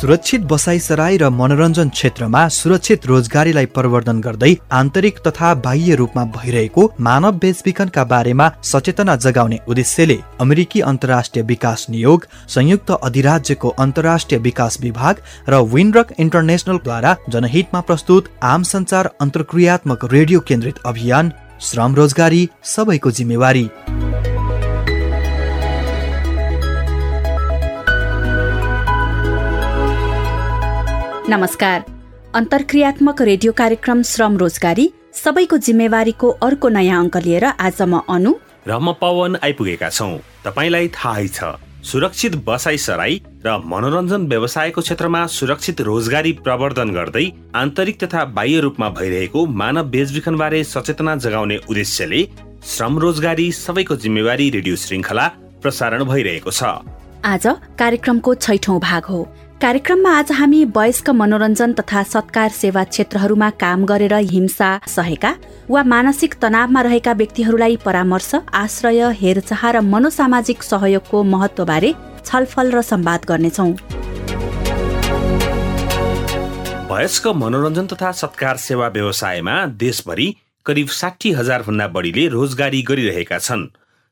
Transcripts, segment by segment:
सुरक्षित बसाइसराई र मनोरञ्जन क्षेत्रमा सुरक्षित रोजगारीलाई प्रवर्धन गर्दै आन्तरिक तथा बाह्य रूपमा भइरहेको मानव बेचबिखनका बारेमा सचेतना जगाउने उद्देश्यले अमेरिकी अन्तर्राष्ट्रिय विकास नियोग संयुक्त अधिराज्यको अन्तर्राष्ट्रिय विकास विभाग र विनरक इन्टरनेसनलद्वारा जनहितमा प्रस्तुत आम संचार अन्तर्क्रियात्मक रेडियो केन्द्रित अभियान श्रम रोजगारी सबैको जिम्मेवारी। नमस्कार। अन्तर्क्रियात्मक रेडियो कार्यक्रम श्रम रोजगारी सबैको जिम्मेवारीको अर्को नयाँ अङ्क लिएर आज म अनु। र म पवन आइपुगेका छौँ। तपाईँलाई थाहै छ। सुरक्षित बसाइ सराई र मनोरञ्जन व्यवसायको क्षेत्रमा सुरक्षित रोजगारी प्रवर्धन गर्दै आन्तरिक तथा बाह्य रूपमा भइरहेको मानव बेचबिखनबारे सचेतना जगाउने उद्देश्यले श्रम रोजगारी सबैको जिम्मेवारी रेडियो श्रृङ्खला प्रसारण भइरहेको छ। आज कार्यक्रमको छैठौं भाग हो। कार्यक्रममा आज हामी वयस्क मनोरञ्जन तथा सत्कार सेवा क्षेत्रहरूमा काम गरेर हिंसा सहेका वा मानसिक तनावमा रहेका व्यक्तिहरूलाई परामर्श आश्रय हेरचाह र मनोसामाजिक सहयोगको महत्वबारे छलफल र संवाद गर्नेछौ। वयस्क मनोरञ्जन तथा सत्कार सेवा व्यवसायमा देशभरि करिब साठी हजार भन्दा बढीले रोजगारी गरिरहेका छन्।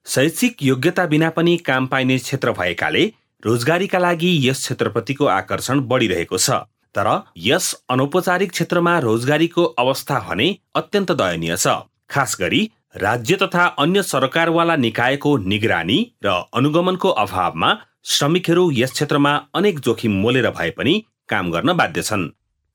शैक्षिक योग्यता बिना पनि काम पाइने क्षेत्र भएकाले रोजगारीका लागि यस क्षेत्रप्रतिको आकर्षण बढिरहेको छ। तर यस अनौपचारिक क्षेत्रमा रोजगारीको अवस्था भने अत्यन्त दयनीय छ। खास गरी राज्य तथा अन्य सरकारवाला निकायको निगरानी र अनुगमनको अभावमा श्रमिकहरू यस क्षेत्रमा अनेक जोखिम मोलेर भए पनि काम गर्न बाध्य छन्।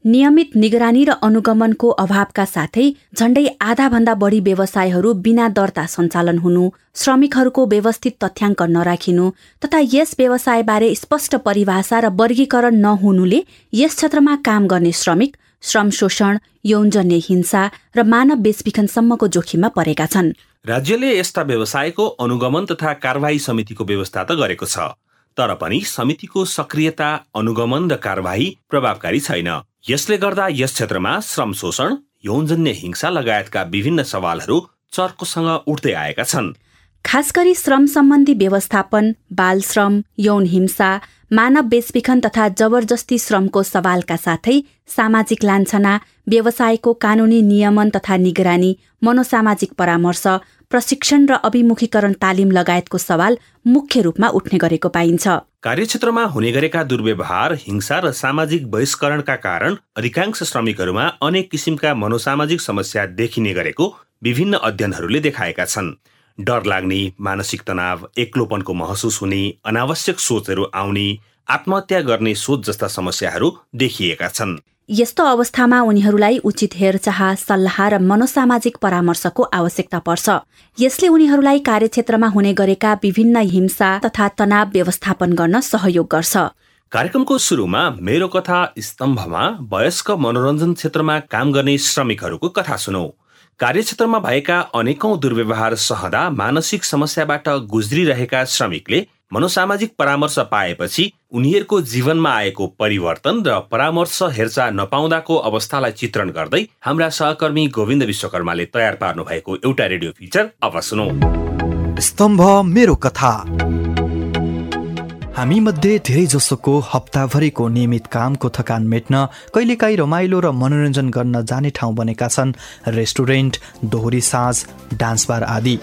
नियमित निगरानी र अनुगमनको अभावका साथै झण्डै आधाभन्दा बढी व्यवसायहरू बिना दर्ता सञ्चालन हुनु श्रमिकहरूको व्यवस्थित तथ्याङ्क नराखिनु तथा यस व्यवसायबारे स्पष्ट परिभाषा र वर्गीकरण नहुनुले यस क्षेत्रमा काम गर्ने श्रमिक श्रम शोषण यौनजन्य हिंसा र मानव बेचबिखनसम्मको जोखिममा परेका छन्। राज्यले यस्ता व्यवसायको अनुगमन तथा कारवाही समितिको व्यवस्था त गरेको छ तर पनि समितिको सक्रियता अनुगमन र कारवाही प्रभावकारी छैन। यसले गर्दा यस क्षेत्रमा श्रम शोषण यौनजन्य हिंसा लगायतका विभिन्न सवालहरू चर्कोसँग उठ्दै आएका छन्। खास गरी श्रम सम्बन्धी व्यवस्थापन बाल श्रम यौन हिंसा मानव बेचबिखन तथा जबरजस्ती श्रमको सवालका साथै सामाजिक लान्छना व्यवसायको कानूनी नियमन तथा निगरानी मनोसामाजिक परामर्श प्रशिक्षण र अभिमुखीकरण तालिम लगायतको सवाल मुख्य रूपमा उठ्ने गरेको पाइन्छ। कार्यक्षेत्रमा हुने गरेका दुर्व्यवहार हिंसा र सामाजिक बहिष्करणका कारण अधिकांश श्रमिकहरूमा अनेक किसिमका मनोसामाजिक समस्या देखिने गरेको विभिन्न अध्ययनहरूले देखाएका छन्। डर लाग्ने मानसिक तनाव एक्लोपनको महसुस हुने अनावश्यक सोचहरू आउने आत्महत्या गर्ने सोच जस्ता समस्याहरू देखिएका छन्। यस्तो अवस्थामा उनीहरूलाई उचित हेरचाह सल्लाह र मनोसामाजिक परामर्शको आवश्यकता पर्छ। यसले उनीहरूलाई कार्यक्षेत्रमा हुने गरेका विभिन्न हिंसा तथा तनाव व्यवस्थापन गर्न सहयोग गर्छ। कार्यक्रमको सुरुमा मेरो कथा स्तम्भमा वयस्क मनोरञ्जन क्षेत्रमा काम गर्ने श्रमिकहरूको कथा सुनौ। कार्यक्षेत्रमा भएका अनेकौं दुर्व्यवहार सहदा मानसिक समस्याबाट गुज्रिरहेका श्रमिकले मनोसामाजिक परामर्श पाएपछि उनीहरूको जीवनमा आएको परिवर्तन र परामर्श हेरचाह नपाउँदाको अवस्थालाई चित्रण गर्दै हाम्रा सहकर्मी गोविन्द विश्वकर्माले तयार पार्नु भएको एउटा रेडियो फिचर अब सुनौ। स्तम्भ मेरो कथा। हामी मध्ये धेरै जसोको हप्ताभरिको नियमित कामको थकान मेट्न कहिलेकाहीँ रमाइलो र मनोरञ्जन गर्न जाने ठाउँ बनेका छन् रेस्टुरेन्ट दोहोरी साँझ डान्स बार आदि।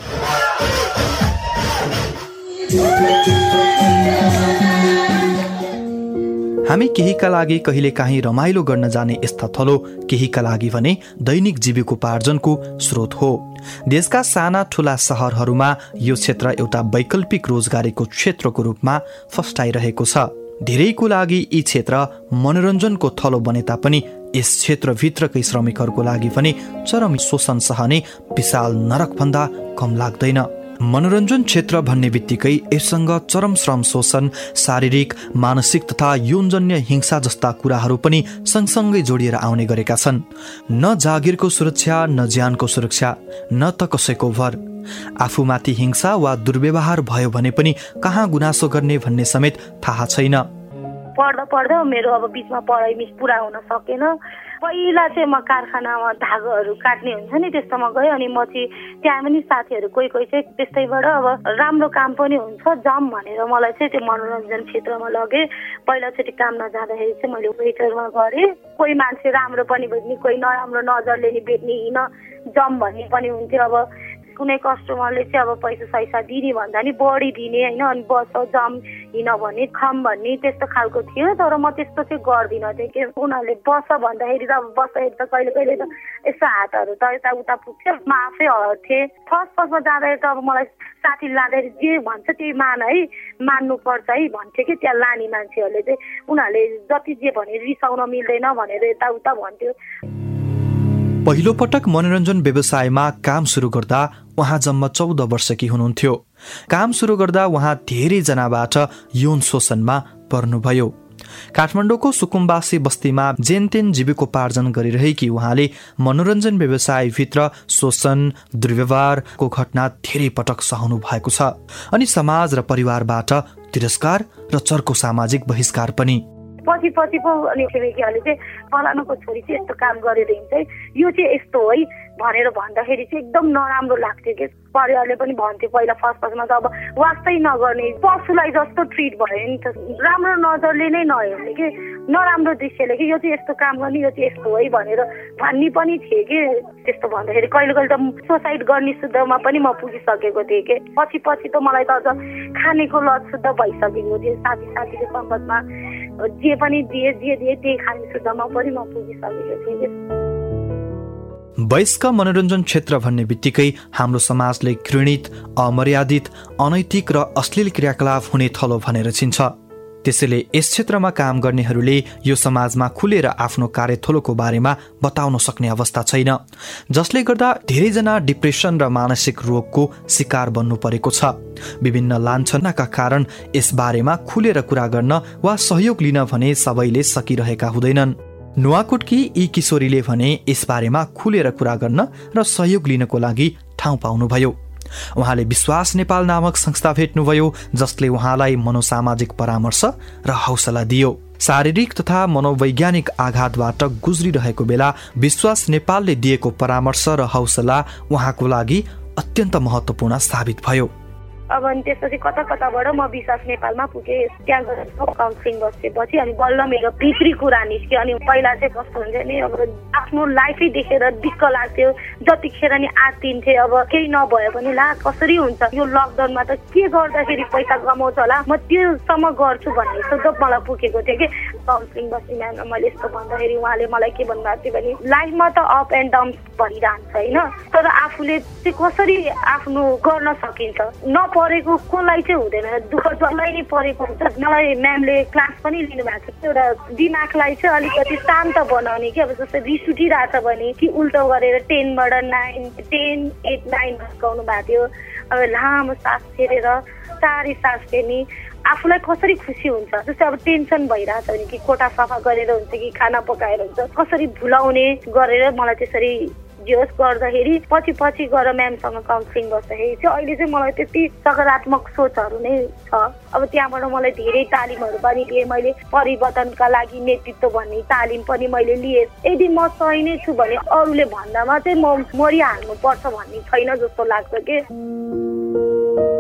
हामी केहीका लागि कहिले काहीँ रमाइलो गर्न जाने यस्ता थलो केहीका लागि भने दैनिक जीविकोपार्जनको स्रोत हो। देशका साना ठुला सहरहरूमा यो क्षेत्र एउटा वैकल्पिक रोजगारीको क्षेत्रको रूपमा फस्टाइरहेको छ। धेरैको लागि यी क्षेत्र मनोरञ्जनको थलो बने तापनि यस क्षेत्रभित्रकै श्रमिकहरूको लागि पनि चरम शोषण सहने विशाल नरकभन्दा कम लाग्दैन। मनोरञ्जन क्षेत्र भन्ने बित्तिकै यससँग चरम श्रम शोषण शारीरिक मानसिक तथा यौनजन्य हिंसा जस्ता कुराहरू पनि सँगसँगै जोडिएर आउने गरेका छन्। न जागिरको सुरक्षा न ज्यानको सुरक्षा न त कसैको भर। आफूमाथि हिंसा वा दुर्व्यवहार भयो भने पनि कहाँ गुनासो गर्ने भन्ने समेत थाहा छैन। पढ्दा पढ्दा मेरो अब बिचमा पढाइ मिस पुरा हुन सकेन। पहिला चाहिँ म कारखानामा धागोहरू काट्ने हुन्छ नि त्यस्तोमा गएँ अनि म चाहिँ त्यहाँ पनि साथीहरू कोही कोही चाहिँ त्यस्तैबाट अब राम्रो काम पनि हुन्छ जाम भनेर मलाई चाहिँ त्यो मनोरञ्जन क्षेत्रमा लगेँ। पहिलाचोटि काम नजाँदाखेरि चाहिँ मैले वेटरमा गरेँ। कोही मान्छे राम्रो पनि भेट्ने कोही नराम्रो नजरले नि भेट्ने हिँड जम भन्ने पनि हुन्थ्यो। अब कुनै कस्टमरले चाहिँ अब पैसा सैसा दिने भन्दा नि बढी दिने होइन अनि बस जम हिँड भने खम भन्ने त्यस्तो खालको थियो तर म त्यस्तो चाहिँ गर्दिनँ थिएँ कि उनीहरूले बस भन्दाखेरि त अब बस्दाखेरि त कहिले कहिले त यसो हातहरू त यताउता पुग्थ्यो म आफै हर्थेँ। फर्स्ट फर्स्टमा जाँदाखेरि त अब मलाई साथी लाँदाखेरि जे भन्छ त्यही मान है मान्नुपर्छ है भन्थ्यो कि त्यहाँ लाने मान्छेहरूले चाहिँ। उनीहरूले जति जे भने रिसाउन मिल्दैन भनेर यताउता भन्थ्यो। पहिलो पटक मनोरञ्जन व्यवसायमा काम सुरु गर्दा उहाँ जम्मा चौध वर्षकी हुनुहुन्थ्यो। काम सुरु गर्दा उहाँ धेरैजनाबाट यौन शोषणमा पर्नुभयो। काठमाडौँको सुकुम्बासी बस्तीमा जेनतेन जीविकोपार्जन गरिरहेकी उहाँले मनोरञ्जन व्यवसायभित्र शोषण दुर्व्यवहारको घटना धेरै पटक सहनु भएको छ अनि समाज र परिवारबाट तिरस्कार र चर्को सामाजिक बहिष्कार पनि। पछि पछि पो अनि छिमेकीहरूले चाहिँ फलानुको छोरी चाहिँ यस्तो काम गरेर हिँड्छ यो चाहिँ यस्तो है भनेर भन्दाखेरि चाहिँ एकदम नराम्रो लाग्थ्यो कि। परिवारले पनि भन्थ्यो पहिला फर्स्ट फर्स्टमा त अब वास्तै नगर्ने पशुलाई जस्तो ट्रिट भयो नि त। राम्रो नजरले नै नहेर्ने कि नराम्रो दृश्यले कि यो चाहिँ यस्तो काम गर्ने यो चाहिँ यस्तो है भनेर भन्ने पनि थिएँ कि। त्यस्तो भन्दाखेरि कहिले कहिले त सुसाइड गर्ने सुद्धमा पनि म पुगिसकेको थिएँ कि। पछि पछि त मलाई त अझ खानेको लत शुद्ध भइसकेको थियो। साथी साथीको सम्बन्धमा जे पनि दिए जे दिए त्यही खाने सुद्धमा पनि म पुगिसकेको थिएँ वयस्क मनोरञ्जन क्षेत्र भन्ने बित्तिकै हाम्रो समाजले घृणित अमर्यादित अनैतिक र अश्लील क्रियाकलाप हुने थलो भनेर चिन्छ। त्यसैले यस क्षेत्रमा काम गर्नेहरूले यो समाजमा खुलेर आफ्नो कार्यथलोको बारेमा बताउन सक्ने अवस्था छैन जसले गर्दा धेरैजना डिप्रेसन र मानसिक रोगको शिकार बन्नु परेको छ। विभिन्न लान्छनाका कारण यस बारेमा खुलेर कुरा गर्न वा सहयोग लिन भने सबैले सकिरहेका हुँदैनन्। नुवाकोटकी यी किशोरीले भने यसबारेमा खुलेर कुरा गर्न र सहयोग लिनको लागि ठाउँ पाउनुभयो। उहाँले विश्वास नेपाल नामक संस्था भेट्नुभयो जसले उहाँलाई मनोसामाजिक परामर्श र हौसला दियो। शारीरिक तथा मनोवैज्ञानिक आघातबाट गुज्रिरहेको बेला विश्वास नेपालले दिएको परामर्श र हौसला उहाँको लागि अत्यन्त महत्वपूर्ण साबित भयो। अब अनि त्यसपछि कता कताबाट म विश्वास नेपालमा पुगेँ त्यहाँ गएर काउन्सिलिङ बसेपछि अनि बल्ल मेरो भित्री कुरा निस्क्यो। अनि पहिला चाहिँ कस्तो हुन्छ नि अब आफ्नो लाइफै देखेर दिक्क लाग्थ्यो। जतिखेर नि आत्तिन्थे अब केही नभए पनि ला कसरी हुन्छ? यो लकडाउनमा त के गर्दाखेरि पैसा कमाउँछ होला? म त्योसम्म गर्छु भन्ने सोच मलाई पुगेको थियो कि काउन्सिलिङ बस्ने मैले यस्तो भन्दाखेरि उहाँले मलाई के भन्नुभएको थियो भने लाइफमा त अप एन्ड डाउन भइरहन्छ होइन? तर आफूले चाहिँ कसरी आफ्नो गर्न सकिन्छ? नप परेको कसलाई चाहिँ हुँदैन? दुःख जसलाई नै परेको हुन्छ। मलाई म्यामले क्लास पनि लिनुभएको छ एउटा दिमागलाई चाहिँ अलिकति शान्त बनाउने कि अब जस्तै रिस उठिरहेछ भने कि उल्टो गरेर टेनबाट नाइन टेन एट नाइन सिकाउनु भएको थियो। अब लामो सास फेरेर चारै सास फेर्ने आफूलाई कसरी खुसी हुन्छ? जस्तै अब टेन्सन भइरहेछ भने कि कोठा सफा गरेर हुन्छ कि खाना पकाएर हुन्छ कसरी भुलाउने गरेर मलाई त्यसरी जे होस् गर्दाखेरि पछि पछि गएर म्यामसँग काउन्सिलिङ गर्दाखेरि चाहिँ अहिले चाहिँ मलाई त्यति सकारात्मक सोचहरू नै छ। अब त्यहाँबाट मलाई धेरै तालिमहरू पनि लिएँ मैले परिवर्तनका लागि नेतृत्व भन्ने तालिम पनि मैले लिएँ। यदि म सही नै छु भने अरूले भन्दामा चाहिँ म मरिहाल्नु पर्छ भन्ने छैन जस्तो लाग्छ कि?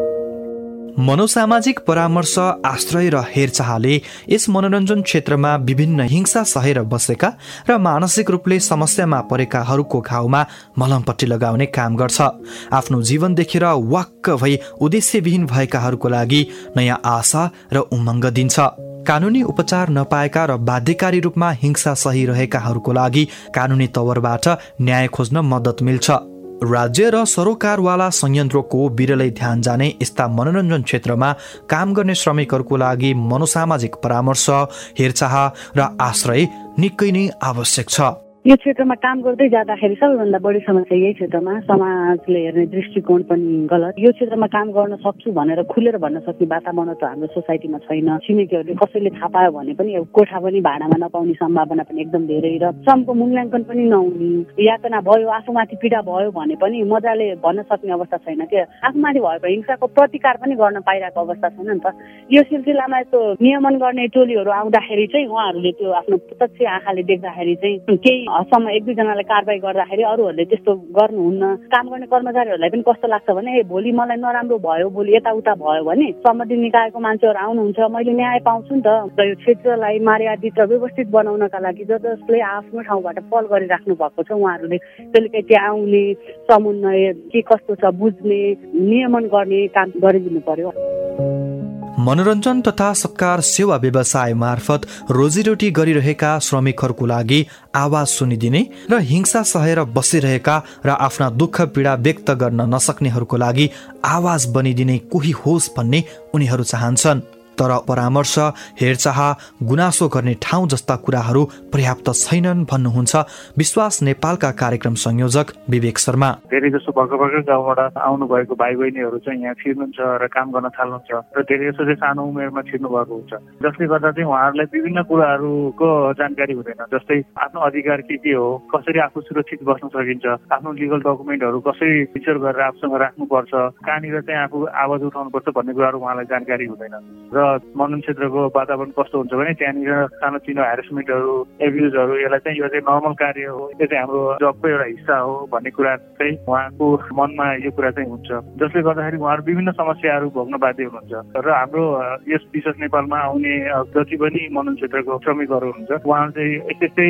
मनोसामाजिक परामर्श आश्रय र हेरचाहले यस मनोरञ्जन क्षेत्रमा विभिन्न हिंसा सहेर बसेका र मानसिक रूपले समस्यामा परेकाहरूको घाउमा मलमपट्टि लगाउने काम गर्छ। आफ्नो जीवन देखेर वाक्क भई उद्देश्यविहीन भएकाहरूको लागि नयाँ आशा र उमङ्ग दिन्छ। कानुनी उपचार नपाएका र बाध्यकारी रूपमा हिंसा सहिरहेकाहरूको लागि कानुनी तवरबाट न्याय खोज्न मद्दत मिल्छ। राज्य र सरोकारवाला संयन्त्रको बिरलै ध्यान जाने यस्ता मनोरञ्जन क्षेत्रमा काम गर्ने श्रमिकहरूको लागि मनोसामाजिक परामर्श हेरचाह र आश्रय निकै नै आवश्यक छ। यो क्षेत्रमा काम गर्दै जाँदाखेरि सबैभन्दा बढी समस्या यही क्षेत्रमा समाजले हेर्ने दृष्टिकोण पनि गलत। यो क्षेत्रमा काम गर्न सक्छु भनेर खुलेर भन्न सक्ने वातावरण त हाम्रो सोसाइटीमा छैन। छिमेकीहरूले कसैले थाहा पायो भने पनि कोठा पनि भाडामा नपाउने सम्भावना पनि एकदम धेरै र श्रमको मूल्याङ्कन पनि नहुने। यातना भयो आफूमाथि पीडा भयो भने पनि मजाले भन्न सक्ने अवस्था छैन क्या। आफूमाथि भएको हिंसाको प्रतिकार पनि गर्न पाइरहेको अवस्था छैन नि त। यो सिलसिलामा यस्तो नियमन गर्ने टोलीहरू आउँदाखेरि चाहिँ उहाँहरूले त्यो आफ्नो प्रत्यक्ष आँखाले देख्दाखेरि चाहिँ केही सम्म एक दुईजनालाई कारवाही गर्दाखेरि अरूहरूले त्यस्तो गर्नुहुन्न। काम गर्ने कर्मचारीहरूलाई पनि कस्तो लाग्छ भने ए भोलि मलाई नराम्रो भयो भोलि यताउता भयो भने सम्मति निकायको मान्छेहरू आउनुहुन्छ। मैले न्याय पाउँछु नि त। यो क्षेत्रलाई मर्यादित र व्यवस्थित बनाउनका लागि ज जसले आफ्नो ठाउँबाट पहल गरिराख्नु भएको छ उहाँहरूले बेलुकै त्यहाँ आउने समन्वय के कस्तो छ बुझ्ने नियमन गर्ने काम गरिदिनु पर्यो। मनोरञ्जन तथा सत्कार सेवा व्यवसाय मार्फत रोजीरोटी गरिरहेका श्रमिकहरूको लागि आवाज सुनिदिने र हिंसा सहेर बसिरहेका र आफ्ना दुःख पीडा व्यक्त गर्न नसक्नेहरूको लागि आवाज बनिदिने कोही होस् भन्ने उनीहरू चाहन्छन्। तर परामर्श हेरचाह गुनासो गर्ने ठाउँ जस्ता कुराहरू पर्याप्त छैनन् भन्नुहुन्छ विश्वास नेपालका कार्यक्रम संयोजक विवेक शर्मा। धेरै जसो भर्खर भर्खर गाउँबाट आउनु भएको भाइ बहिनीहरू चाहिँ यहाँ छिर्नुहुन्छ र काम गर्न थाल्नुहुन्छ र धेरै जसो चाहिँ सानो उमेरमा छिर्नु भएको हुन्छ। जसले गर्दा चाहिँ उहाँहरूलाई विभिन्न कुराहरूको जानकारी हुँदैन। जस्तै आफ्नो अधिकार के के हो कसरी आफू सुरक्षित बस्न सकिन्छ आफ्नो लिगल डकुमेन्टहरू कसरी फिचर गरेर आफूसँग राख्नुपर्छ कहाँनिर चाहिँ आफू आवाज उठाउनुपर्छ भन्ने कुराहरू उहाँलाई जानकारी हुँदैन। र मनोरञ्जन क्षेत्रको वातावरण कस्तो हुन्छ भने त्यहाँनिर सानोतिनो हेरेसमेन्टहरू एब्युजहरू यसलाई चाहिँ यो चाहिँ नर्मल कार्य हो। यो चाहिँ हाम्रो जबको एउटा हिस्सा हो भन्ने कुरा चाहिँ उहाँको मनमा यो कुरा चाहिँ हुन्छ। जसले गर्दाखेरि उहाँहरू विभिन्न समस्याहरू भोग्न बाध्य हुनुहुन्छ। र हाम्रो यस विशेष नेपालमा आउने जति पनि मनोरञ्जन क्षेत्रको श्रमिकहरू हुनुहुन्छ उहाँहरू चाहिँ यस्तै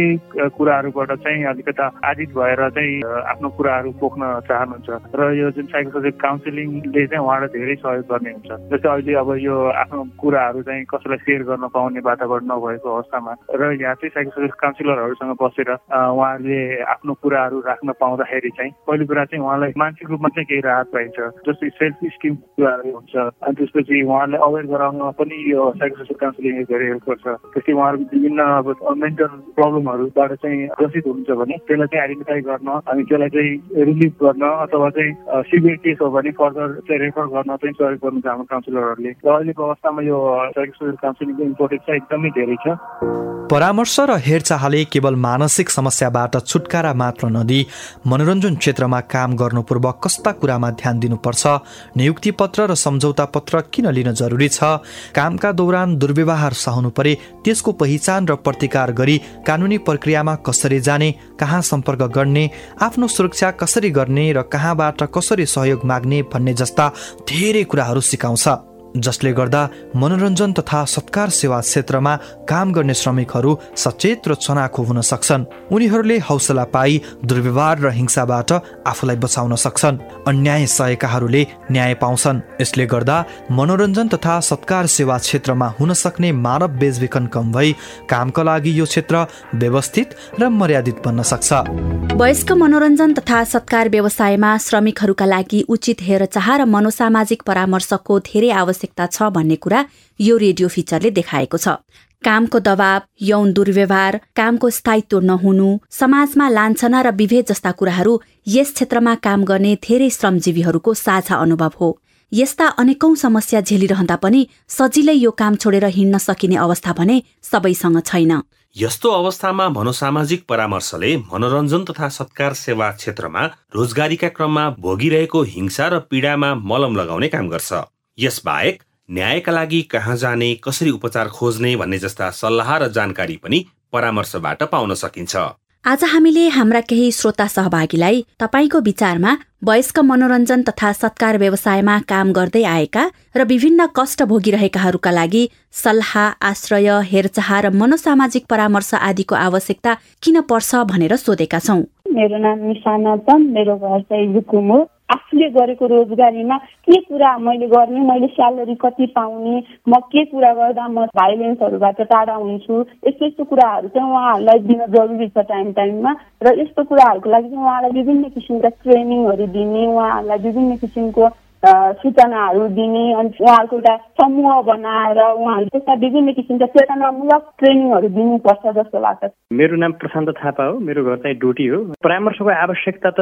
कुराहरूबाट चाहिँ अलिकता आदित भएर चाहिँ आफ्नो कुराहरू पोख्न चाहनुहुन्छ। र यो जुन साइकोसोसियल काउन्सिलिङले चाहिँ उहाँलाई धेरै सहयोग गर्ने हुन्छ। जस्तै अहिले अब यो आफ्नो कुराहरू चाहिँ कसैलाई सेयर गर्न पाउने वातावरण नभएको अवस्थामा र यहाँ चाहिँ साइकोसोसियल काउन्सिलरहरूसँग बसेर उहाँहरूले आफ्नो कुराहरू राख्न पाउँदाखेरि चाहिँ पहिलो कुरा चाहिँ उहाँलाई मानसिक रूपमा चाहिँ केही राहत पाइन्छ। जस्तै सेल्फ स्किम कुराहरू हुन्छ अनि त्यसपछि उहाँलाई अवेर गराउन पनि यो साइकोसोसियल काउन्सिलिङले धेरै हेल्प गर्छ त्यसै उहाँहरूको विभिन्न अब मेन्टल प्रब्लमहरूबाट चाहिँ ग्रसित हुनुहुन्छ भने त्यसलाई चाहिँ आइडेन्टिफाई गर्न अनि त्यसलाई चाहिँ रिलिभ गर्न अथवा चाहिँ सिभियर केस हो भने फर्दर चाहिँ रेफर गर्न चाहिँ सहयोग गर्नुहुन्छ हाम्रो काउन्सिलरहरूले। र अहिलेको अवस्थामा यो परामर्श र हेरचाहले केवल मानसिक समस्याबाट छुटकारा मात्र नदिई मनोरञ्जन क्षेत्रमा काम गर्नु पूर्व कस्ता कुरामा ध्यान दिनुपर्छ नियुक्ति पत्र र सम्झौता पत्र किन लिन जरुरी छ? कामका दौरान दुर्व्यवहार सहनु परे त्यसको पहिचान र प्रतिकार गरी कानुनी प्रक्रियामा कसरी जाने कहाँ सम्पर्क गर्ने आफ्नो सुरक्षा कसरी गर्ने र कहाँबाट कसरी सहयोग माग्ने भन्ने जस्ता धेरै कुराहरू सिकाउँछ। जसले गर्दा मनोरञ्जन तथा सत्कार सेवा क्षेत्रमा काम गर्ने श्रमिकहरू सचेत र चनाखो हुन सक्छन्। उनीहरूले हौसला पाई दुर्व्यवहार र हिंसाबाट आफूलाई बचाउन सक्छन्। अन्याय सहेकाहरूले न्याय पाउँछन्। यसले गर्दा मनोरञ्जन तथा सत्कार सेवा क्षेत्रमा हुन सक्ने मानव बेचबिखन कम भई कामका लागि यो क्षेत्र व्यवस्थित र मर्यादित बन्न सक्छ। वयस्क मनोरञ्जन तथा सत्कार व्यवसायमा श्रमिकहरूका लागि उचित हेरचाह र मनोसामाजिक परामर्शको धेरै आवश्यक आवश्यकता छ भन्ने कुरा यो रेडियो फिचरले देखाएको छ। कामको दबाव यौन दुर्व्यवहार कामको स्थायित्व नहुनु समाजमा लान्छना र विभेद जस्ता कुराहरू यस क्षेत्रमा काम गर्ने धेरै श्रमजीवीहरूको साझा अनुभव हो। यस्ता अनेकौं समस्या झेलिरहँदा पनि सजिलै यो काम छोडेर हिँड्न सकिने अवस्था भने सबैसँग छैन। यस्तो अवस्थामा मनोसामाजिक परामर्शले मनोरञ्जन तथा सत्कार सेवा क्षेत्रमा रोजगारीका क्रममा भोगिरहेको हिंसा र पीडामा मलम लगाउने काम गर्छ। यसबाहेक न्यायका लागि कहाँ जाने कसरी उपचार खोज्ने भन्ने जस्ता सल्लाह र जानकारी पनि परामर्शबाट पाउन सकिन्छ। आज हामीले हाम्रा केही श्रोता सहभागीलाई तपाईँको विचारमा वयस्क मनोरञ्जन तथा सत्कार व्यवसायमा काम गर्दै आएका र विभिन्न कष्ट भोगिरहेकाहरूका लागि सल्लाह आश्रय हेरचाह र मनोसामाजिक परामर्श आदिको आवश्यकता किन पर्छ भनेर सोधेका छौं। मेरो नाम निशाना मेरो घर चाहिँ हो आफूले गरेको रोजगारीमा के कुरा मैले गर्ने मैले स्यालेरी कति पाउने म के कुरा गर्दा म भाइलेन्सहरूबाट टाढा हुन्छु यस्तो यस्तो कुराहरू चाहिँ उहाँहरूलाई दिन जरुरी छ टाइम टाइममा। र यस्तो कुराहरूको लागि चाहिँ उहाँलाई विभिन्न किसिमका ट्रेनिङहरू दिने उहाँहरूलाई विभिन्न किसिमको सूचनाहरू दिने अनि उहाँहरूको एउटा समूह बनाएर उहाँहरू त्यस्ता विभिन्न किसिमका चेतनामूलक ट्रेनिङहरू दिनुपर्छ जस्तो लाग्छ। मेरो नाम प्रशान्त थापा हो मेरो घर चाहिँ डोटी हो। परामर्शको आवश्यकता त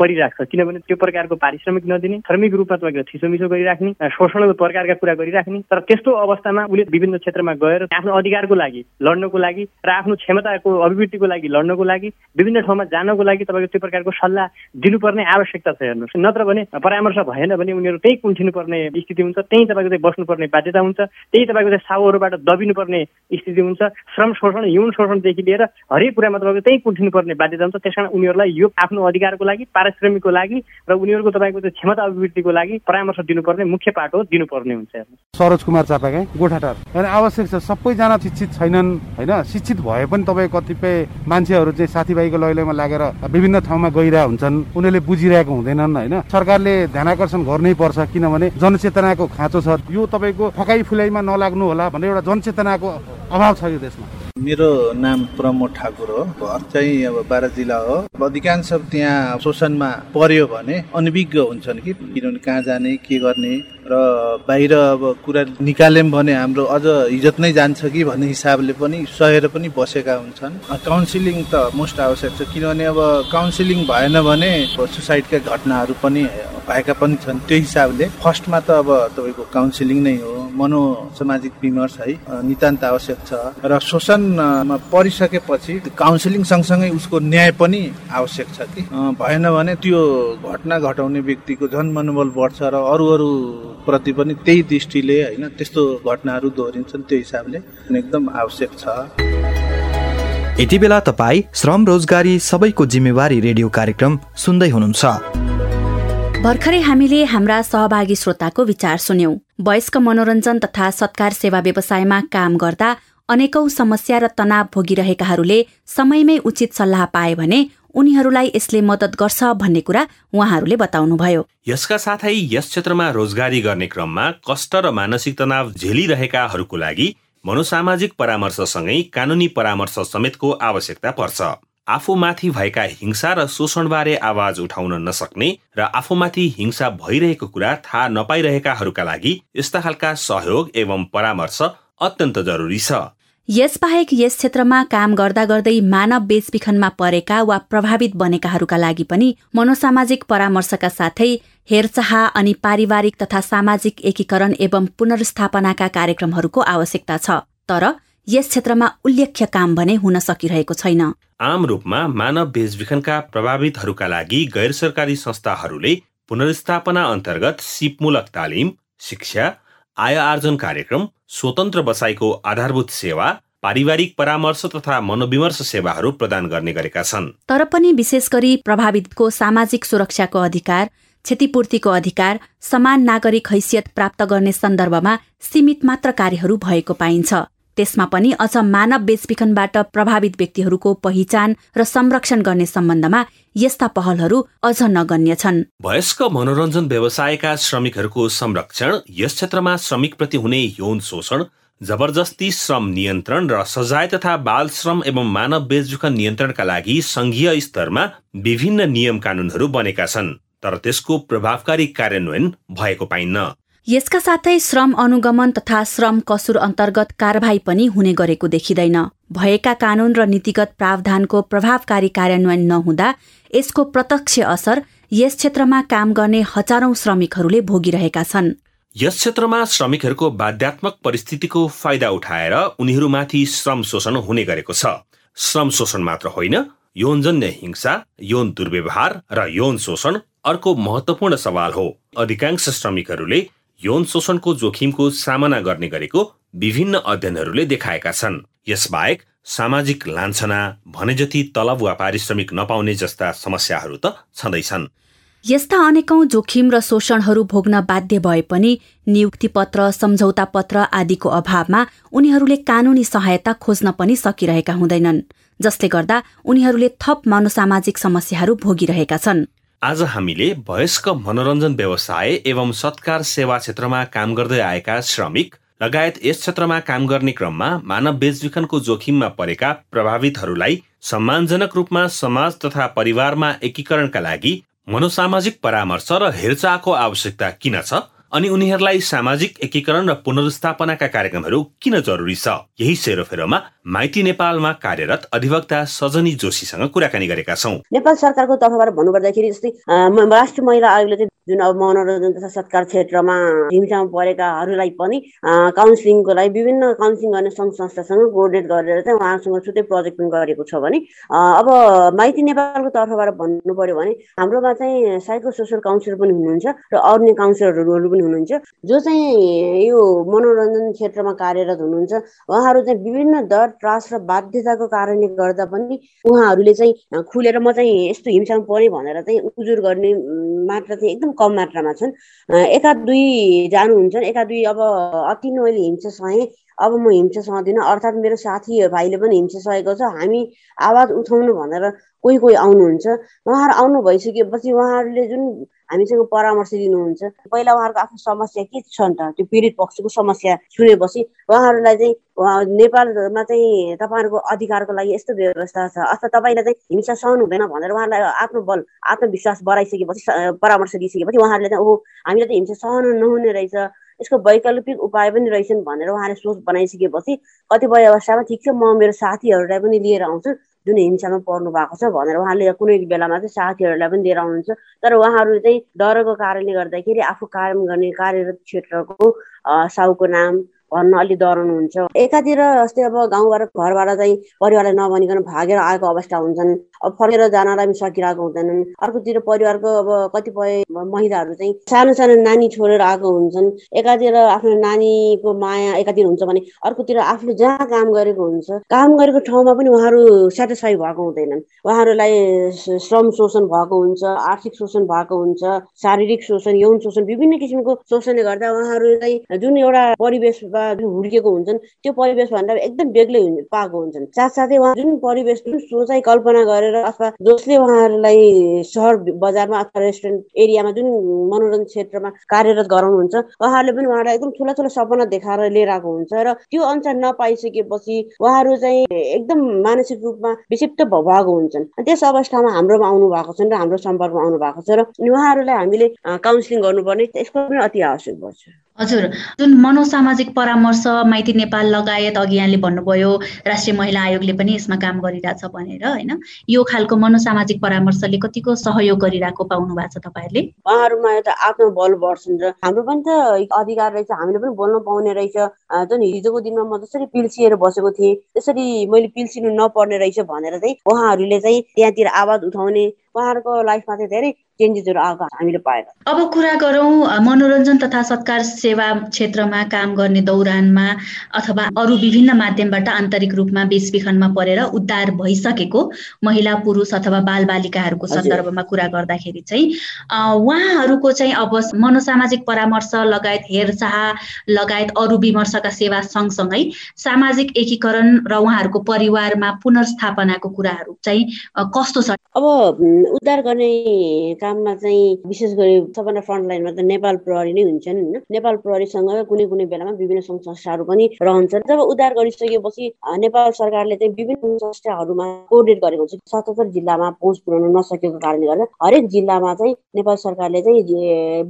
परिरहेको छ किनभने त्यो प्रकारको पारिश्रमिक नदिने श्रमिक रूपमा तपाईँको थिसोमिसो गरिराख्ने शोषणको प्रकारका कुरा गरिराख्ने तर त्यस्तो अवस्थामा उसले विभिन्न क्षेत्रमा गएर आफ्नो अधिकारको लागि लड्नको लागि र आफ्नो क्षमताको अभिवृद्धिको लागि लड्नको लागि विभिन्न ठाउँमा जानको लागि तपाईँको त्यो प्रकारको सल्लाह दिनुपर्ने आवश्यकता छ हेर्नुहोस्। नत्र भने परामर्श भएन भने चाहिँ उनीहरू त्यहीँ कुल्ठिनुपर्ने स्थिति हुन्छ त्यहीँ तपाईँको चाहिँ बस्नुपर्ने बाध्यता हुन्छ त्यही तपाईँको चाहिँ साउहरूबाट दबिनुपर्ने स्थिति हुन्छ। श्रम शोषण यौन शोषणदेखि लिएर हरेक कुरामा तपाईँको त्यहीँ कुल्ठिनुपर्ने बाध्यता हुन्छ। त्यस कारण उनीहरूलाई यो आफ्नो अधिकारको लागि पारिश्रमिकको लागि र उनीहरूको तपाईँको चाहिँ क्षमता अभिवृद्धिको लागि परामर्श दिनुपर्ने मुख्य पाटो दिनुपर्ने हुन्छ सरोज कुमार चापाकै गोठाटार। आवश्यक छ सबैजना शिक्षित छैनन् होइन? शिक्षित भए पनि तपाईँ कतिपय मान्छेहरू चाहिँ साथीभाइको लैलैमा लागेर विभिन्न ठाउँमा गइरहेको हुन्छन् उनीहरूले बुझिरहेको हुँदैनन् होइन? सरकारले ध्यान आकर्षण गर्नै पर्छ किनभने जनचेतनाको खाँचो छ। यो तपाईँको फकाइ फुलाइमा नलाग्नु होला भनेर एउटा जनचेतनाको अभाव छ यो देशमा। मेरो नाम प्रमोद ठाकुर हो। घर चाहिँ अब बाह्र जिल्ला हो। अधिकांश त्यहाँ शोषणमा पर्यो भने अनभिज्ञ हुन्छन् कि किनभने कहाँ जाने के गर्ने र बाहिर अब कुरा निकाल्यौँ भने हाम्रो अझ इज्जत नै जान्छ कि भन्ने हिसाबले पनि सहेर पनि बसेका हुन्छन्। काउन्सिलिङ त मोस्ट आवश्यक छ किनभने अब काउन्सिलिङ भएन भने सुसाइडका घटनाहरू पनि भएका पनि छन्। त्यो हिसाबले फर्स्टमा त अब तपाईँको काउन्सिलिङ नै हो मनोसामाजिक विमर्श है नितान्त आवश्यक छ। र शोषणमा परिसकेपछि काउन्सिलिङ सँगसँगै उसको न्याय पनि आवश्यक छ कि। भएन भने त्यो घटना घटाउने व्यक्तिको झन् मनोबल बढ्छ र अरू अरू प्रति पनि त्यही दृष्टिले होइन त्यस्तो घटनाहरू दोहोरिन्छन्। त्यो हिसाबले एकदम आवश्यक छ। यति बेला तपाईँ श्रम रोजगारी सबैको जिम्मेवारी रेडियो कार्यक्रम सुन्दै हुनुहुन्छ। भर्खरै हामीले हाम्रा सहभागी श्रोताको विचार सुन्यौं। वयस्क मनोरञ्जन तथा सत्कार सेवा व्यवसायमा काम गर्दा अनेकौं समस्या र तनाव भोगिरहेकाहरूले समयमै उचित सल्लाह पाए भने उनीहरूलाई यसले मद्दत गर्छ भन्ने कुरा उहाँहरूले बताउनुभयो। यसका साथै यस क्षेत्रमा रोजगारी गर्ने क्रममा कष्ट र मानसिक तनाव झेलिरहेकाहरूको लागि मनोसामाजिक परामर्शसँगै कानूनी परामर्श समेतको आवश्यकता पर्छ। आफूमाथि भएका हिंसा र शोषणबारे आवाज उठाउन नसक्ने र आफूमाथि हिंसा भइरहेको कुरा थाहा नपाइरहेकाहरूका लागि यस्ता खालका सहयोग एवं परामर्श अत्यन्त जरुरी छ। यसबाहेक यस क्षेत्रमा काम गर्दा गर्दै मानव बेचबिखनमा परेका वा प्रभावित बनेकाहरूका लागि पनि मनोसामाजिक परामर्शका साथै हेरचाह अनि पारिवारिक तथा सामाजिक एकीकरण एवं पुनर्स्थापनाका कार्यक्रमहरूको आवश्यकता छ। तर यस क्षेत्रमा उल्लेख्य काम भने हुन सकिरहेको छैन। आम रूपमा मानव बेचबिखनका प्रभावितहरूका लागि गैर सरकारी संस्थाहरूले पुनर्स्थापना अन्तर्गत सिपमूलक तालिम शिक्षा आय आर्जन कार्यक्रम स्वतन्त्र बसाइको आधारभूत सेवा पारिवारिक परामर्श तथा मनोविमर्श सेवाहरू प्रदान गर्ने गरेका छन्। तर पनि विशेष गरी प्रभावितको सामाजिक सुरक्षाको अधिकार क्षतिपूर्तिको अधिकार समान नागरिक हैसियत प्राप्त गर्ने सन्दर्भमा सीमित मात्र कार्यहरू भएको पाइन्छ। त्यसमा पनि अझ मानव बेचबिखनबाट प्रभावित व्यक्तिहरूको पहिचान र संरक्षण गर्ने सम्बन्धमा यस्ता पहलहरू अझ नगण्य छन्। वयस्क मनोरञ्जन व्यवसायका श्रमिकहरूको संरक्षण यस क्षेत्रमा श्रमिकप्रति हुने यौन शोषण जबरजस्ती श्रम नियन्त्रण र सजाय तथा बाल श्रम एवं मानव बेचबिखन नियन्त्रणका लागि संघीय स्तरमा विभिन्न नियम कानूनहरू बनेका छन् तर त्यसको प्रभावकारी कार्यान्वयन भएको पाइन्न। यसका साथै श्रम अनुगमन तथा श्रम कसुर अन्तर्गत कारवाही पनि हुने गरेको देखिँदैन। भएका कानून र नीतिगत प्रावधानको प्रभावकारी कार्यान्वयन नहुँदा यसको प्रत्यक्ष असर यस क्षेत्रमा काम गर्ने हजारौं श्रमिकहरूले भोगिरहेका छन्। यस क्षेत्रमा श्रमिकहरूको बाध्यात्मक परिस्थितिको फाइदा उठाएर उनीहरूमाथि श्रम शोषण हुने गरेको छ। श्रम शोषण मात्र होइन यौनजन्य हिंसा यौन दुर्व्यवहार र यौन शोषण अर्को महत्वपूर्ण सवाल हो। अधिकांश श्रमिकहरूले यौन शोषणको जोखिमको सामना गर्ने गरेको विभिन्न अध्ययनहरूले देखाएका छन्। यसबाहेक सामाजिक लान्छना भने जति तलब वा पारिश्रमिक नपाउने जस्ता समस्याहरू त छँदैछन्। यस्ता अनेकौं जोखिम र शोषणहरू भोग्न बाध्य भए पनि नियुक्ति पत्र सम्झौता पत्र आदिको अभावमा उनीहरूले कानूनी सहायता खोज्न पनि सकिरहेका हुँदैनन् जसले गर्दा उनीहरूले थप मनोसामाजिक समस्याहरू भोगिरहेका छन्। आज हामीले वयस्क मनोरञ्जन व्यवसाय एवं सत्कार सेवा क्षेत्रमा काम गर्दै आएका श्रमिक लगायत यस क्षेत्रमा काम गर्ने क्रममा मानव बेचबिखनको जोखिममा परेका प्रभावितहरूलाई सम्मानजनक रूपमा समाज तथा परिवारमा एकीकरणका लागि मनोसामाजिक परामर्श र हेरचाहको आवश्यकता किन छ? अनि उनीहरूलाई सामाजिक एकीकरण र पुनर्स्थापनाका कार्यक्रमहरू किन जरुरी छ? यही सेरोफेरोमा माइती नेपालमा कार्यरत अधिवक्ता सजनी जोशीसँग कुराकानी गरेका छौँ। नेपाल सरकारको तर्फबाट भन्नुपर्दाखेरि जस्तै राष्ट्रिय महिला आयोगले जुन अब मनोरञ्जन तथा सत्कार क्षेत्रमा हिंसामा परेकाहरूलाई पनि काउन्सिलिङको लागि विभिन्न काउन्सिलिङ गर्ने सङ्घ संस्थासँग कोअर्डिनेट गरेर चाहिँ उहाँसँग छुट्टै प्रोजेक्ट पनि गरेको छ भने अब माइती नेपालको तर्फबाट भन्नु पर्यो भने हाम्रोमा चाहिँ साइको सोसियल काउन्सिलर पनि हुनुहुन्छ र अन्य काउन्सिलरहरू पनि हुनुहुन्छ। जो चाहिँ यो मनोरञ्जन क्षेत्रमा कार्यरत हुनुहुन्छ उहाँहरू चाहिँ विभिन्न डर त्रास र बाध्यताको कारणले गर्दा पनि उहाँहरूले चाहिँ खुलेर म चाहिँ यस्तो हिंसामा परेँ भनेर चाहिँ उजुर गर्ने मात्रा चाहिँ एकदम कम मात्रामा छन्। एका दुई जानुहुन्छन् एका दुई अब अति नै मैले हिंसा सहेँ अब म हिंसा सहदिनँ अर्थात् मेरो साथी भाइले पनि हिंसा सहेको छ। हामी आवाज उठाउनु भनेर कोही कोही आउनुहुन्छ। उहाँहरू आउनु भइसकेपछि उहाँहरूले जुन हामीसँग परामर्श दिनुहुन्छ पहिला उहाँहरूको आफ्नो समस्या के छ नि त? त्यो पीडित पक्षको समस्या सुनेपछि उहाँहरूलाई चाहिँ नेपालमा चाहिँ तपाईँहरूको अधिकारको लागि यस्तो व्यवस्था छ। अथवा तपाईँलाई चाहिँ हिंसा सहनु हुँदैन भनेर उहाँलाई आफ्नो बल आत्मविश्वास बढाइसकेपछि परामर्श दिइसकेपछि उहाँहरूले चाहिँ ओहो हामीले त हिंसा सहनु नहुने रहेछ। यसको वैकल्पिक उपाय पनि रहेछन् भनेर उहाँले सोच बनाइसकेपछि कतिपय अवस्थामा ठिक छ म मेरो साथीहरूलाई पनि लिएर आउँछु जुन हिंसामा पर्नु भएको छ भनेर उहाँले कुनै बेलामा चाहिँ साथीहरूलाई पनि लिएर आउनुहुन्छ। तर उहाँहरू चाहिँ डरको कारणले गर्दाखेरि आफू काम गर्ने कार्यरत क्षेत्रको साउको नाम भन्न अलिक डराउनुहुन्छ एकातिर जस्तै अब गाउँबाट घरबाट चाहिँ परिवारलाई नभनिकन भागेर आएको अवस्था हुन्छन्। अब फर्केर जानलाई पनि सकिरहेको हुँदैनन्। अर्कोतिर परिवारको अब कतिपय महिलाहरू चाहिँ सानो सानो नानी छोडेर आएको हुन्छन्। एकातिर आफ्नो नानीको माया एकातिर हुन्छ भने अर्कोतिर आफूले जहाँ काम गरेको हुन्छ काम गरेको ठाउँमा पनि उहाँहरू सेटिस्फाई भएको हुँदैनन्। उहाँहरूलाई श्रम शोषण भएको हुन्छ आर्थिक शोषण भएको हुन्छ शारीरिक शोषण यौन शोषण विभिन्न किसिमको शोषणले गर्दा उहाँहरूलाई जुन एउटा परिवेशमा हुर्किएको हुन्छन् त्यो परिवेशभन्दा एकदम बेग्लै पाएको हुन्छन्। साथसाथै उहाँ जुन परिवेश जुन सोचाइ कल्पना गरेर अथवा जसले उहाँहरूलाई सहर बजारमा अथवा रेस्टुरेन्ट एरियामा जुन मनोरञ्जन क्षेत्रमा कार्यरत गराउनुहुन्छ उहाँहरूले पनि उहाँलाई एकदम ठुला ठुला सपना देखाएर लिएर आएको हुन्छ र त्यो अनुसार नपाइसकेपछि उहाँहरू चाहिँ एकदम मानसिक रूपमा विक्षिप्त भएको हुन्छन्। त्यस अवस्थामा हाम्रोमा आउनु भएको छ र हाम्रो सम्पर्कमा आउनु भएको छ र उहाँहरूलाई हामीले काउन्सिलिङ गर्नुपर्ने यसको पनि अति आवश्यक पर्छ। हजुर जुन मनोसामाजिक परामर्श माइती नेपाल लगायत अघि यहाँले भन्नुभयो राष्ट्रिय महिला आयोगले पनि यसमा काम गरिरहेछ भनेर होइन? यो खालको मनोसामाजिक परामर्शले कतिको सहयोग गरिरहेको पाउनु भएको छ तपाईँहरूले? उहाँहरूमा एउटा आत्मबल बढ्छन् र हाम्रो पनि त अधिकार रहेछ हामीले पनि बोल्न पाउने रहेछ। जुन हिजोको दिनमा म जसरी पिल्सिएर बसेको थिएँ त्यसरी मैले पिल्सिनु नपर्ने रहेछ भनेर चाहिँ उहाँहरूले चाहिँ त्यहाँतिर आवाज उठाउने उहाँहरूको लाइफमा चाहिँ धेरै चेन्जेसहरू आएको हामीले पाएर अब कुरा गरौँ मनोरञ्जन तथा सत्कार सेवा क्षेत्रमा काम गर्ने दौरानमा अथवा अरू विभिन्न माध्यमबाट आन्तरिक रूपमा बेचबिखनमा परेर उद्धार भइसकेको महिला पुरुष अथवा बालबालिकाहरूको सन्दर्भमा कुरा गर्दाखेरि चाहिँ उहाँहरूको चाहिँ अब मनोसामाजिक परामर्श लगायत हेरचाह लगायत अरू विमर्शका सेवा सँगसँगै सामाजिक एकीकरण र उहाँहरूको परिवारमा पुनर्स्थापनाको कुराहरू चाहिँ कस्तो छ? अब उद्धार गर्ने काममा चाहिँ विशेष गरी सबभन्दा फ्रन्ट लाइनमा त नेपाल प्रहरी नै हुन्छन् होइन? नेपाल प्रहरीसँग कुनै कुनै बेलामा विभिन्न सङ्घ संस्थाहरू पनि रहन्छन्। जब उद्धार गरिसकेपछि नेपाल सरकारले चाहिँ विभिन्न संस्थाहरूमा कोर्डिनेट गरेको हुन्छ सतहत्तर जिल्लामा पहुँच पुर्याउन नसकेको कारणले गर्दा हरेक जिल्लामा चाहिँ नेपाल सरकारले चाहिँ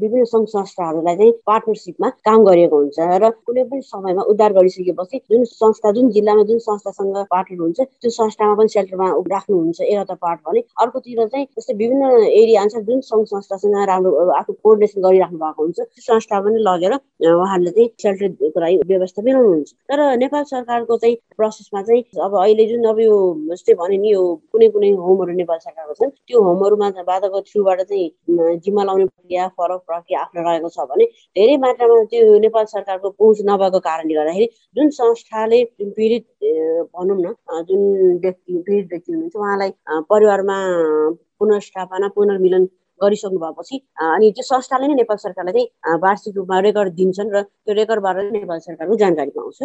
विभिन्न सङ्घ संस्थाहरूलाई चाहिँ पार्टनरसिपमा काम गरेको हुन्छ र कुनै पनि समयमा उद्धार गरिसकेपछि जुन संस्था जुन जिल्लामा जुन संस्थासँग पार्टनर हुन्छ त्यो संस्थामा पनि सेल्टरमा राख्नुहुन्छ एउटा पार्ट भने। अर्कोतिर चाहिँ जस्तै विभिन्न एरिया अनुसार जुन सङ्घ संस्थासँग राम्रो आफ्नो कोर्डिनेसन गरिराख्नु भएको हुन्छ त्यो संस्था पनि लगेर उहाँहरूले चाहिँ सेल्टरको लागि व्यवस्था मिलाउनुहुन्छ। तर नेपाल सरकारको चाहिँ प्रोसेसमा चाहिँ अब अहिले जुन अब यो जस्तै भने नि यो कुनै कुनै होमहरू नेपाल सरकारको छन् त्यो होमहरूमा बाधको थ्रुबाट चाहिँ जिम्मा लाउने प्रक्रिया फरक प्रक्रिया आफ्नो रहेको छ भने धेरै मात्रामा त्यो नेपाल सरकारको पहुँच नभएको कारणले गर्दाखेरि जुन संस्थाले पीडित भनौँ न जुन व्यक्ति पीडित व्यक्ति हुनुहुन्छ उहाँलाई परिवारमा पुनर्स्थापना पुनर्मिलन गरिसक्नु भएपछि अनि त्यो संस्थाले नै नेपाल सरकारलाई चाहिँ वार्षिक रूपमा रेकर्ड दिन्छन् र त्यो रेकर्डबाट नेपाल सरकारको जानकारी पाउँछ।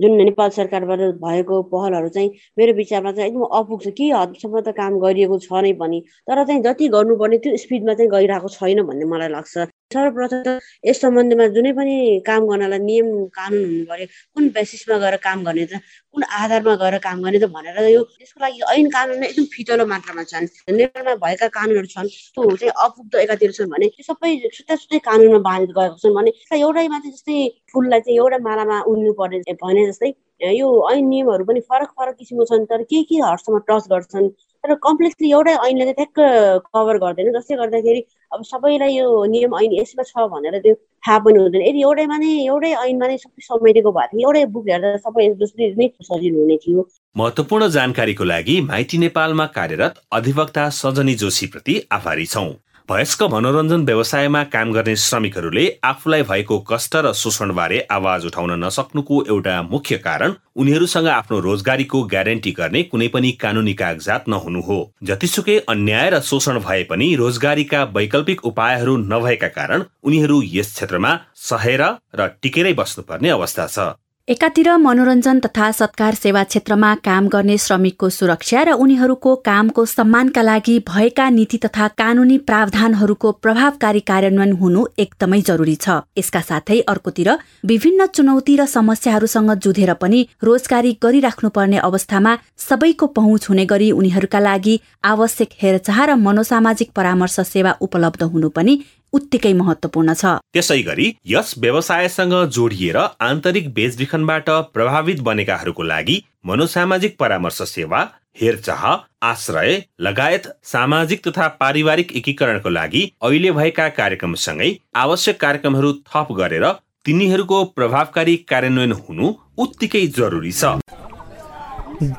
जुन नेपाल सरकारबाट भएको पहलहरू चाहिँ मेरो विचारमा चाहिँ एकदम अपुग छ। के हदसम्म त काम गरिएको छ नै पनि तर चाहिँ जति गर्नुपर्ने त्यो स्पिडमा चाहिँ गइरहेको छैन भन्ने मलाई लाग्छ। सर्वप्रथम त यस सम्बन्धमा जुनै पनि काम गर्नलाई नियम कानुन हुनु पर्यो कुन बेसिसमा गएर काम गर्ने त कुन आधारमा गएर काम गर्ने त भनेर यो त्यसको लागि ऐन कानुन एकदम फितलो मात्रामा छन्। नेपालमा भएका कानुनहरू छन् त्यो चाहिँ अपुग्ध एकातिर छन् भने त्यो सबै छुट्टै छुट्टै कानुनमा बाँधेर गएको छन् भने एउटै माथि जस्तै फुललाई चाहिँ एउटा मालामा उड्नु पर्ने भने जस्तै यो ऐन नियमहरू पनि फरक फरक किसिमको छन् तर के के हदसम्म टच गर्छन्? तर कम्प्लेक्सली एउटै ऐनले चाहिँ ठ्याक्क कभर गर्दैन। जसले गर्दाखेरि अब सबैलाई यो नियम ऐन यसमा छ भनेर त्यो थाहा पनि हुँदैन। यदि एउटैमा नै एउटै ऐनमा नै सबै समेटेको भए थियो एउटै बुक हेर्दा सबै जसले नै सजिलो हुने थियो। महत्वपूर्ण जानकारीको लागि माइती नेपालमा कार्यरत अधिवक्ता सजनी जोशीप्रति आभारी छौँ। वयस्क मनोरञ्जन व्यवसायमा काम गर्ने श्रमिकहरूले आफूलाई भएको कष्ट र शोषणबारे आवाज उठाउन नसक्नुको एउटा मुख्य कारण उनीहरूसँग आफ्नो रोजगारीको ग्यारेन्टी गर्ने कुनै पनि कानुनी कागजात नहुनु हो। जतिसुकै अन्याय र शोषण भए पनि रोजगारीका वैकल्पिक उपायहरू नभएका कारण उनीहरू यस क्षेत्रमा सहेर र टिकेरै बस्नुपर्ने अवस्था छ। एकातिर मनोरञ्जन तथा सत्कार सेवा क्षेत्रमा काम गर्ने श्रमिकको सुरक्षा र उनीहरूको कामको सम्मानका लागि भएका नीति तथा कानूनी प्रावधानहरूको प्रभावकारी कार्यान्वयन हुनु एकदमै जरुरी छ। यसका साथै अर्कोतिर विभिन्न चुनौती र समस्याहरूसँग जुधेर पनि रोजगारी गरिराख्नुपर्ने अवस्थामा सबैको पहुँच हुने गरी उनीहरूका लागि आवश्यक हेरचाह र मनोसामाजिक परामर्श सेवा उपलब्ध हुनु पनि उत्तिकै महत्वपूर्ण छ। त्यसै गरी यस व्यवसायसँग जोडिएर आन्तरिक बेचबिखनबाट प्रभावित बनेकाहरूको लागि मनोसामाजिक परामर्श सेवा हेरचाह आश्रय लगायत सामाजिक तथा पारिवारिक एकीकरणको लागि अहिले भएका कार्यक्रमसँगै आवश्यक कार्यक्रमहरू थप गरेर तिनीहरूको प्रभावकारी कार्यान्वयन हुनु उत्तिकै जरुरी छ।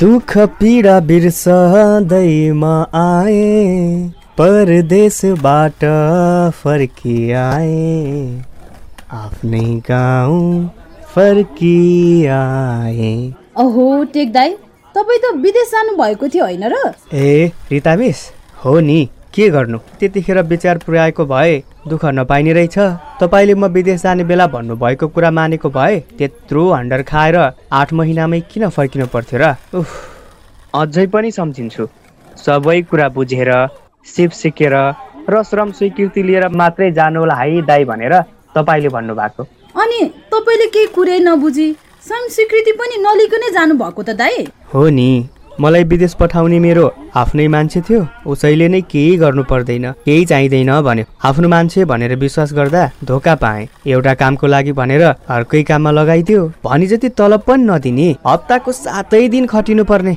दुःख पीडा बिर्सदैमा आए। परदेशबाट फर्किआए। आफ्नै गाउँ फर्किआए। अहो टेक दाई तपाईँ त विदेश जानुभएको थियो होइन र? ए रिता मिस हो नि। के गर्नु? त्यतिखेर विचार पुर्याएको भए दुःख नपाइने रहेछ। तपाईँले म विदेश जाने बेला भन्नुभएको कुरा मानेको भए त्यत्रो हन्डर खाएर आठ महिनामै किन फर्किनु पर्थ्यो र? उफ अझै पनि सम्झिन्छु। सबै कुरा बुझेर सिप सिकेर र श्रम स्वीकृति लिएर मात्रै जानु होला है दाई भनेर तपाईँले भन्नुभएको। अनि तपाईँले केही कुरै नबुझी श्रम स्वीकृति पनि नलिकनै जानुभएको त दाई। हो नि। मलाई विदेश पठाउने मेरो आफ्नै मान्छे थियो उसैले नै केही गर्नु पर्दैन केही चाहिँदैन भन्यो। आफ्नो मान्छे भनेर विश्वास गर्दा धोका पाएँ। एउटा कामको लागि भनेर अर्कै काममा लगाइदियो। भने जति तलब पनि नदिने हप्ताको सातै दिन खटिनु पर्ने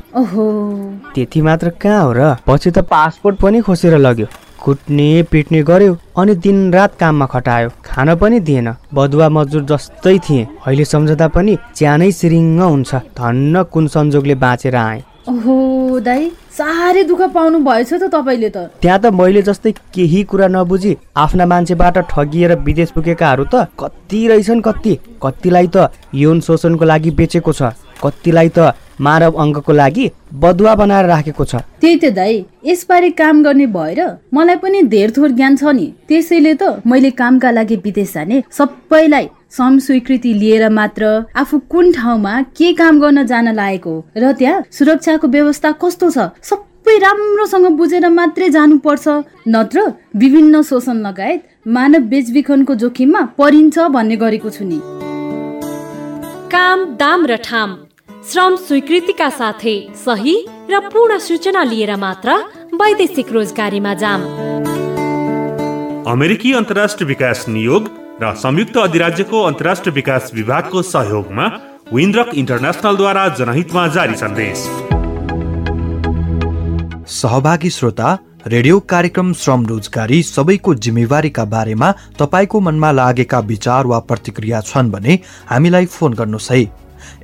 त्यति मात्र कहाँ हो र? पछि त पासपोर्ट पनि खोसेर लग्यो। कुट्ने पिट्ने गर्यो अनि दिन रात काममा खटायो। खान पनि दिएन। बदुवा मजदुर जस्तै थिएँ। अहिले सम्झदा पनि च्यानै सिरिङ्ग हुन्छ। धन्न कुन संजोगले बाँचेर आएँ। ओहो दाई साह्रै दुःख पाउनु भएछ त तपाईँले त। त्यहाँ त मैले जस्तै केही कुरा नबुझी आफ्ना मान्छेबाट ठगिएर विदेश पुगेकाहरू त कति रहेछन् कति। कतिलाई त यौन शोषणको लागि बेचेको छ कतिलाई त मानव अङ्गको लागि बदुवा बनाएर राखेको छ। त्यही त दाई यसबारे काम गर्ने भएर मलाई पनि धेर थोर ज्ञान छ नि। त्यसैले त मैले कामका लागि विदेश जाने सबैलाई सम स्वीकृति लिएर मात्र आफू कुन ठाउँमा के काम गर्न जान लागेको? र त्यहाँ सुरक्षाको व्यवस्था कस्तो छ? सबै राम्रोसँग बुझेर मात्रै जानुपर्छ। नत्र विभिन्न शोषण लगायत मानव बेचबिखनको जोखिममा परिन्छ भन्ने गरेको छु नि। काम दाम र ठाम। श्रम स्वीकृतिका साथै सही र पूर्ण सूचना लिएर मात्र वैदेशिक रोजगारीमा जाम। अमेरिकी अन्तर्राष्ट्रिय विकास नियोग र संयुक्त अधिराज्यको अन्तर्राष्ट्रिय विकास विभागको सहयोगमा विन्द्रक इन्टरनेसनलद्वारा जनहितमा जारी सन्देश। सहभागी श्रोता रेडियो कार्यक्रम श्रम रोजगारी सबैको जिम्मेवारीका बारेमा तपाईँको मनमा लागेका विचार वा प्रतिक्रिया छन् भने हामीलाई फोन गर्नुहोस् है।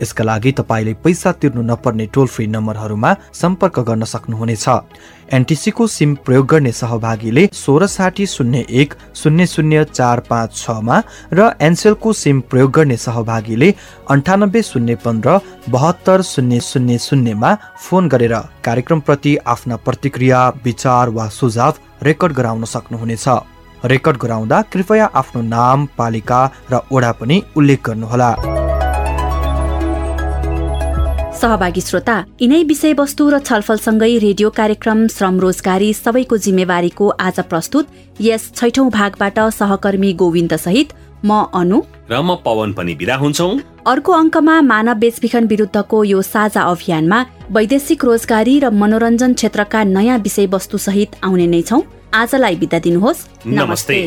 यसका लागि तपाईँले पैसा तिर्नु नपर्ने टोल फ्री नम्बरहरूमा सम्पर्क गर्न सक्नुहुनेछ। एनटिसीको सिम प्रयोग गर्ने सहभागीले सोह्र साठी शून्य एक शून्य शून्य चार पाँच छमा र एनसेलको सिम प्रयोग गर्ने सहभागीले अन्ठानब्बे शून्य पन्ध्र बहत्तर शून्य शून्य शून्यमा फोन गरेर कार्यक्रमप्रति आफ्ना प्रतिक्रिया विचार वा सुझाव रेकर्ड गराउन सक्नुहुनेछ। रेकर्ड गराउँदा कृपया आफ्नो नाम पालिका र ओडा पनि उल्लेख गर्नुहोला। सहभागी श्रोता यिनै विषयवस्तु र छलफलसँगै रेडियो कार्यक्रम श्रम रोजगारी सबैको जिम्मेवारीको आज प्रस्तुत यस छैठौं भागबाट सहकर्मी गोविन्द सहित म अनु। र म पवन पनि विदा हुन्छौ। अर्को अङ्कमा मानव बेचबिखन विरुद्धको यो साझा अभियानमा वैदेशिक रोजगारी र मनोरञ्जन क्षेत्रका नयाँ विषयवस्तु सहित आउने नै छौ। आजलाई बिदा दिनुहोस्। नमस्ते।